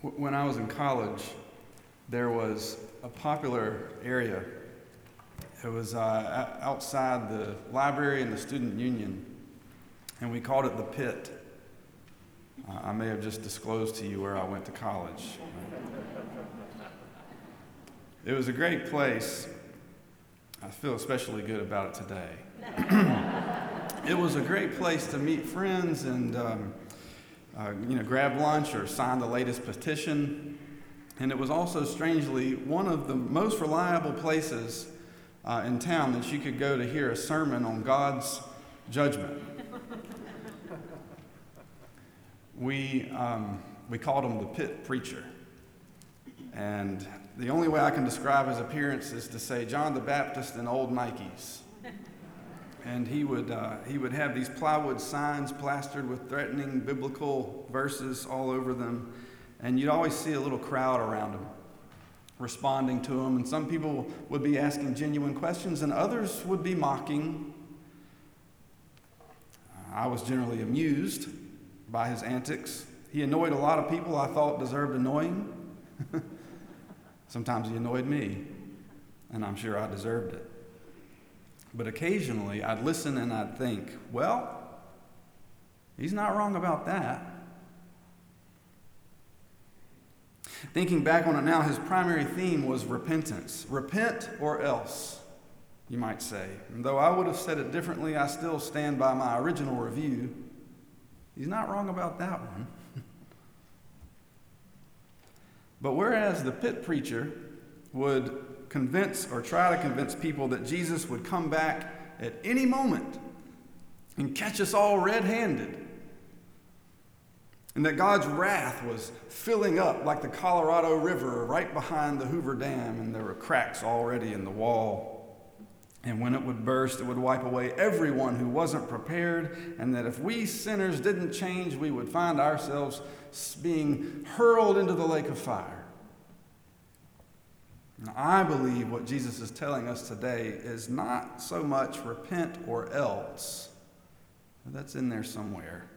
When I was in college, there was a popular area. It was uh, outside the library and the student union, and we called it the pit. Uh, I may have just disclosed to you where I went to college. it was a great place. I feel especially good about it today. it was a great place to meet friends and um, uh, you know, grab lunch or sign the latest petition. And it was also, strangely, one of the most reliable places uh, in town that you could go to hear a sermon on God's judgment. we, um, we called him the pit preacher. And the only way I can describe his appearance is to say John the Baptist in old Nikes and he would, uh, he would have these plywood signs plastered with threatening biblical verses all over them. And you'd always see a little crowd around him responding to him. And some people would be asking genuine questions, and others would be mocking. I was generally amused by his antics. He annoyed a lot of people I thought deserved annoying. Sometimes he annoyed me, and I'm sure I deserved it. But occasionally I'd listen and I'd think, well, he's not wrong about that. Thinking back on it now, his primary theme was repentance. Repent or else, you might say. And though I would have said it differently, I still stand by my original review. He's not wrong about that one. but whereas the pit preacher would convince or try to convince people that Jesus would come back at any moment and catch us all red handed. And that God's wrath was filling up like the Colorado River right behind the Hoover Dam, and there were cracks already in the wall. And when it would burst, it would wipe away everyone who wasn't prepared, and that if we sinners didn't change, we would find ourselves being hurled into the lake of fire. I believe what Jesus is telling us today is not so much repent or else, that's in there somewhere,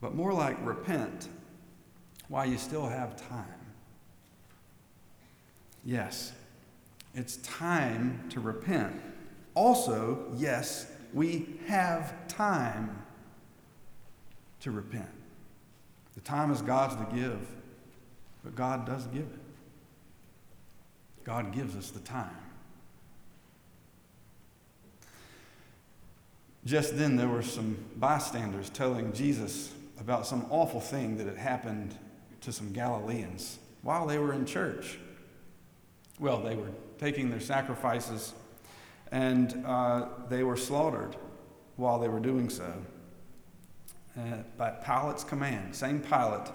but more like repent while you still have time. Yes, it's time to repent. Also, yes, we have time to repent. The time is God's to give, but God does give it. God gives us the time. Just then, there were some bystanders telling Jesus about some awful thing that had happened to some Galileans while they were in church. Well, they were taking their sacrifices and uh, they were slaughtered while they were doing so. Uh, by Pilate's command, same Pilate.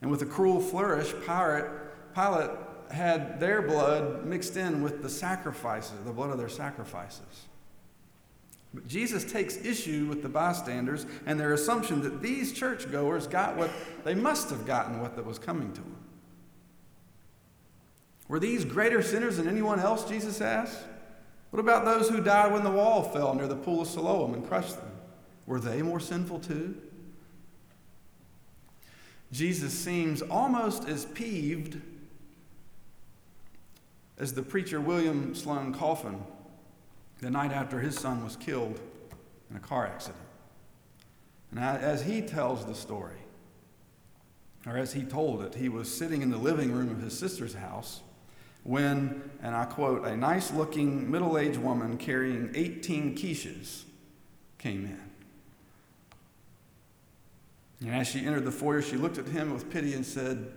And with a cruel flourish, Pilate, Pilate had their blood mixed in with the sacrifices, the blood of their sacrifices. But Jesus takes issue with the bystanders and their assumption that these churchgoers got what they must have gotten what that was coming to them. Were these greater sinners than anyone else, Jesus asks? What about those who died when the wall fell near the pool of Siloam and crushed them? Were they more sinful too? Jesus seems almost as peeved as the preacher William Sloane Coffin the night after his son was killed in a car accident. And as he tells the story, or as he told it, he was sitting in the living room of his sister's house when, and I quote, a nice looking middle aged woman carrying 18 quiches came in. And as she entered the foyer, she looked at him with pity and said,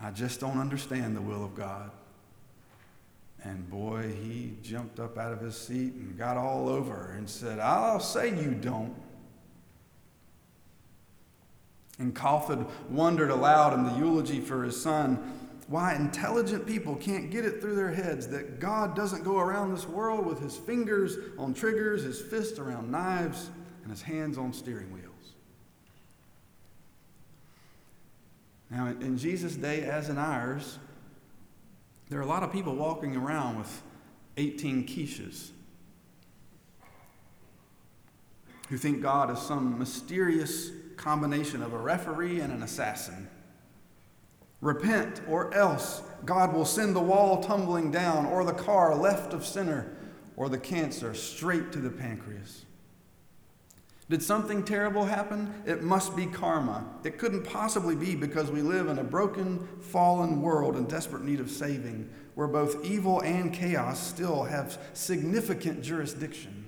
I just don't understand the will of God. And boy, he jumped up out of his seat and got all over and said, I'll say you don't. And Coffin wondered aloud in the eulogy for his son why intelligent people can't get it through their heads that God doesn't go around this world with his fingers on triggers, his fists around knives, and his hands on steering wheels. Now, in Jesus' day, as in ours, there are a lot of people walking around with 18 quiches who think God is some mysterious combination of a referee and an assassin Repent, or else God will send the wall tumbling down, or the car left of center, or the cancer straight to the pancreas. Did something terrible happen? It must be karma. It couldn't possibly be because we live in a broken, fallen world in desperate need of saving, where both evil and chaos still have significant jurisdiction.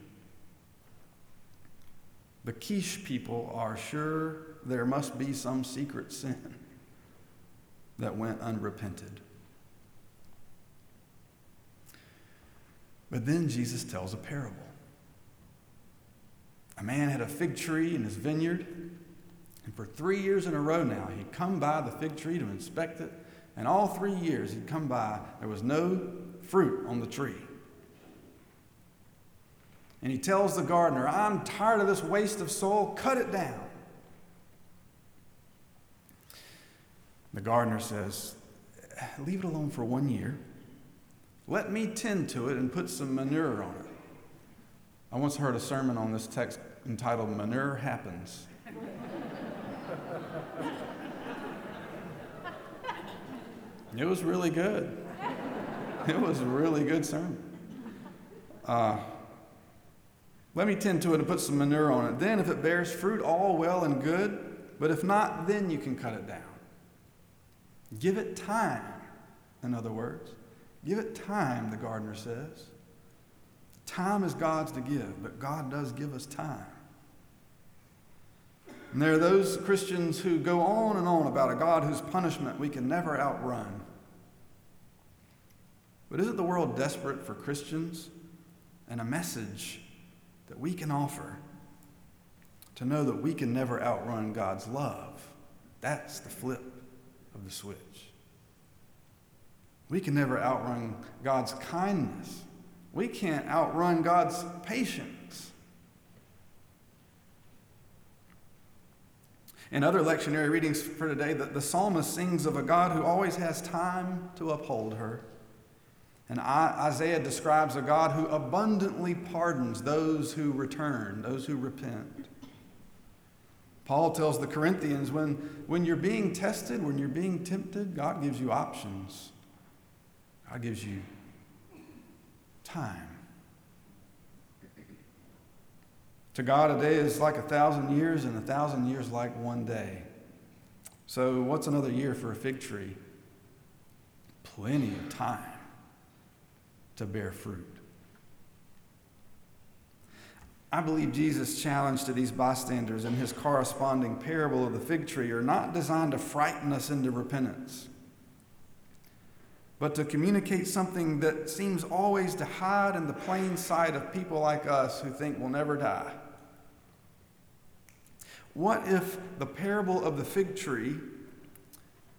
The quiche people are sure there must be some secret sin that went unrepented. But then Jesus tells a parable. A man had a fig tree in his vineyard, and for three years in a row now, he'd come by the fig tree to inspect it, and all three years he'd come by, there was no fruit on the tree. And he tells the gardener, I'm tired of this waste of soil, cut it down. The gardener says, Leave it alone for one year. Let me tend to it and put some manure on it. I once heard a sermon on this text entitled Manure Happens. it was really good. It was a really good sermon. Uh, let me tend to it and put some manure on it. Then, if it bears fruit, all well and good. But if not, then you can cut it down. Give it time, in other words. Give it time, the gardener says. Time is God's to give, but God does give us time. And there are those Christians who go on and on about a God whose punishment we can never outrun. But isn't the world desperate for Christians and a message that we can offer to know that we can never outrun God's love? That's the flip of the switch. We can never outrun God's kindness we can't outrun God's patience. In other lectionary readings for today, the, the psalmist sings of a God who always has time to uphold her. And Isaiah describes a God who abundantly pardons those who return, those who repent. Paul tells the Corinthians when, when you're being tested, when you're being tempted, God gives you options. God gives you time. To God, a day is like a thousand years, and a thousand years like one day. So, what's another year for a fig tree? Plenty of time to bear fruit. I believe Jesus' challenge to these bystanders and his corresponding parable of the fig tree are not designed to frighten us into repentance but to communicate something that seems always to hide in the plain sight of people like us who think we'll never die. What if the parable of the fig tree,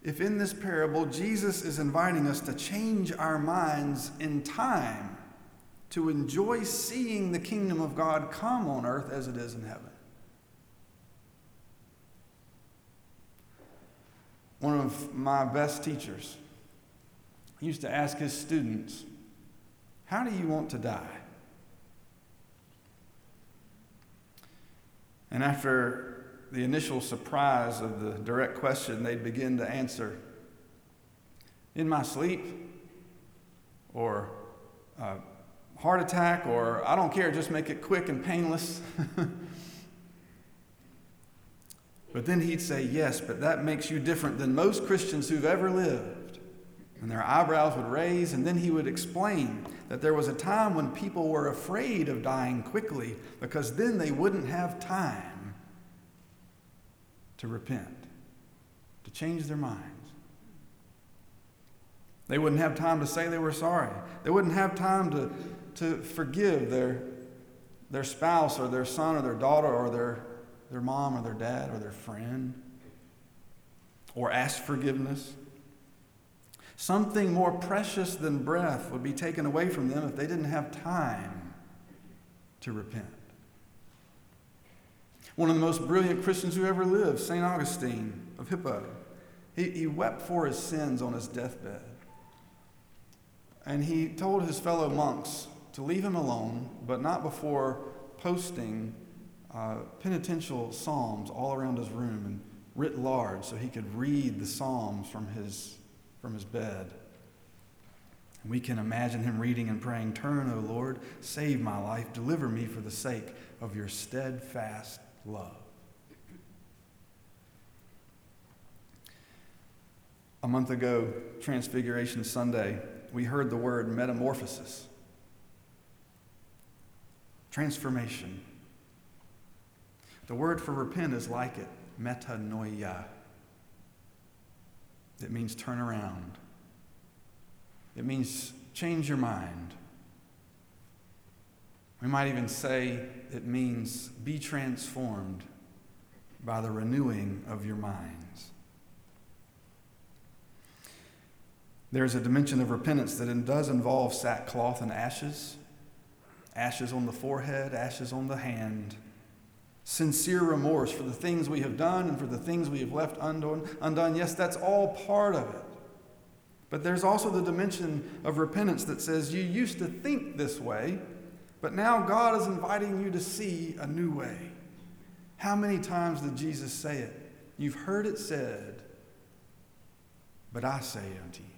if in this parable Jesus is inviting us to change our minds in time to enjoy seeing the kingdom of God come on earth as it is in heaven? One of my best teachers he used to ask his students, How do you want to die? And after the initial surprise of the direct question, they'd begin to answer in my sleep, or uh, heart attack, or I don't care, just make it quick and painless. but then he'd say, Yes, but that makes you different than most Christians who've ever lived. And their eyebrows would raise, and then he would explain that there was a time when people were afraid of dying quickly because then they wouldn't have time to repent, to change their minds. They wouldn't have time to say they were sorry. They wouldn't have time to, to forgive their, their spouse or their son or their daughter or their, their mom or their dad or their friend or ask forgiveness. Something more precious than breath would be taken away from them if they didn't have time to repent. One of the most brilliant Christians who ever lived, St. Augustine of Hippo, he, he wept for his sins on his deathbed. And he told his fellow monks to leave him alone, but not before posting uh, penitential psalms all around his room and writ large so he could read the Psalms from his, from his bed. And we can imagine him reading and praying, Turn, O Lord, save my life, deliver me for the sake of your steadfast love. A month ago, Transfiguration Sunday, we heard the word metamorphosis, transformation. The word for repent is like it, metanoia. It means turn around. It means change your mind. We might even say it means be transformed by the renewing of your minds. There's a dimension of repentance that does involve sackcloth and ashes, ashes on the forehead, ashes on the hand, sincere remorse for the things we have done and for the things we have left undone. Yes, that's all part of it. But there's also the dimension of repentance that says you used to think this way, but now God is inviting you to see a new way. How many times did Jesus say it? You've heard it said, but I say unto you.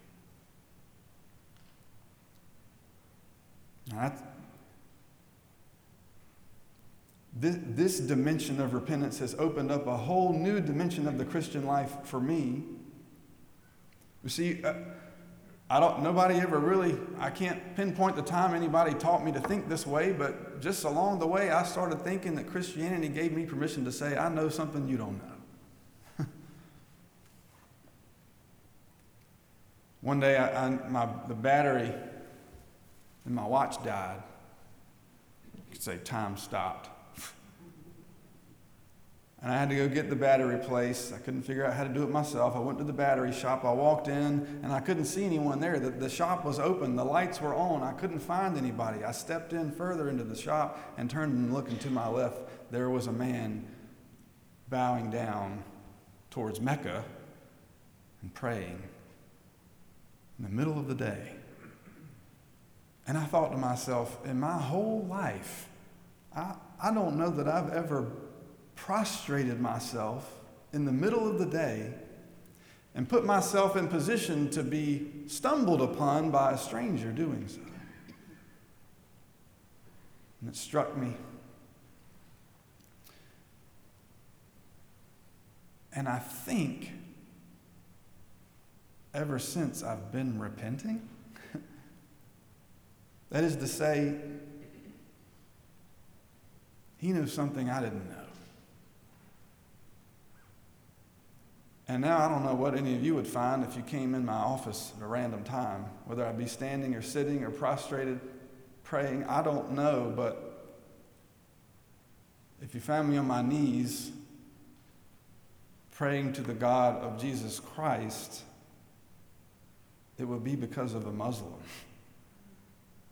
Now this, this dimension of repentance has opened up a whole new dimension of the Christian life for me. You see, uh, I don't, nobody ever really, I can't pinpoint the time anybody taught me to think this way, but just along the way, I started thinking that Christianity gave me permission to say, I know something you don't know. One day, I, I, my, the battery in my watch died. You could say time stopped. And I had to go get the battery replaced. I couldn't figure out how to do it myself. I went to the battery shop. I walked in and I couldn't see anyone there. The, the shop was open, the lights were on. I couldn't find anybody. I stepped in further into the shop and turned and looking to my left. There was a man bowing down towards Mecca and praying in the middle of the day. And I thought to myself, in my whole life, I, I don't know that I've ever prostrated myself in the middle of the day and put myself in position to be stumbled upon by a stranger doing so. And it struck me. And I think ever since I've been repenting, that is to say, he knew something I didn't know. And now I don't know what any of you would find if you came in my office at a random time, whether I'd be standing or sitting or prostrated praying. I don't know, but if you found me on my knees praying to the God of Jesus Christ, it would be because of a Muslim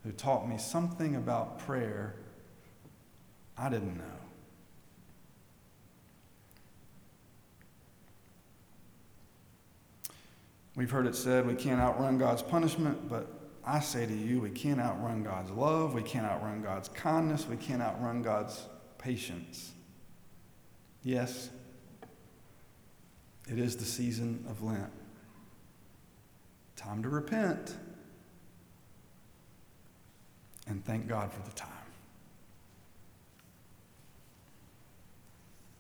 who taught me something about prayer I didn't know. We've heard it said we can't outrun God's punishment, but I say to you, we can't outrun God's love, we can't outrun God's kindness, we can't outrun God's patience. Yes, it is the season of Lent. Time to repent and thank God for the time.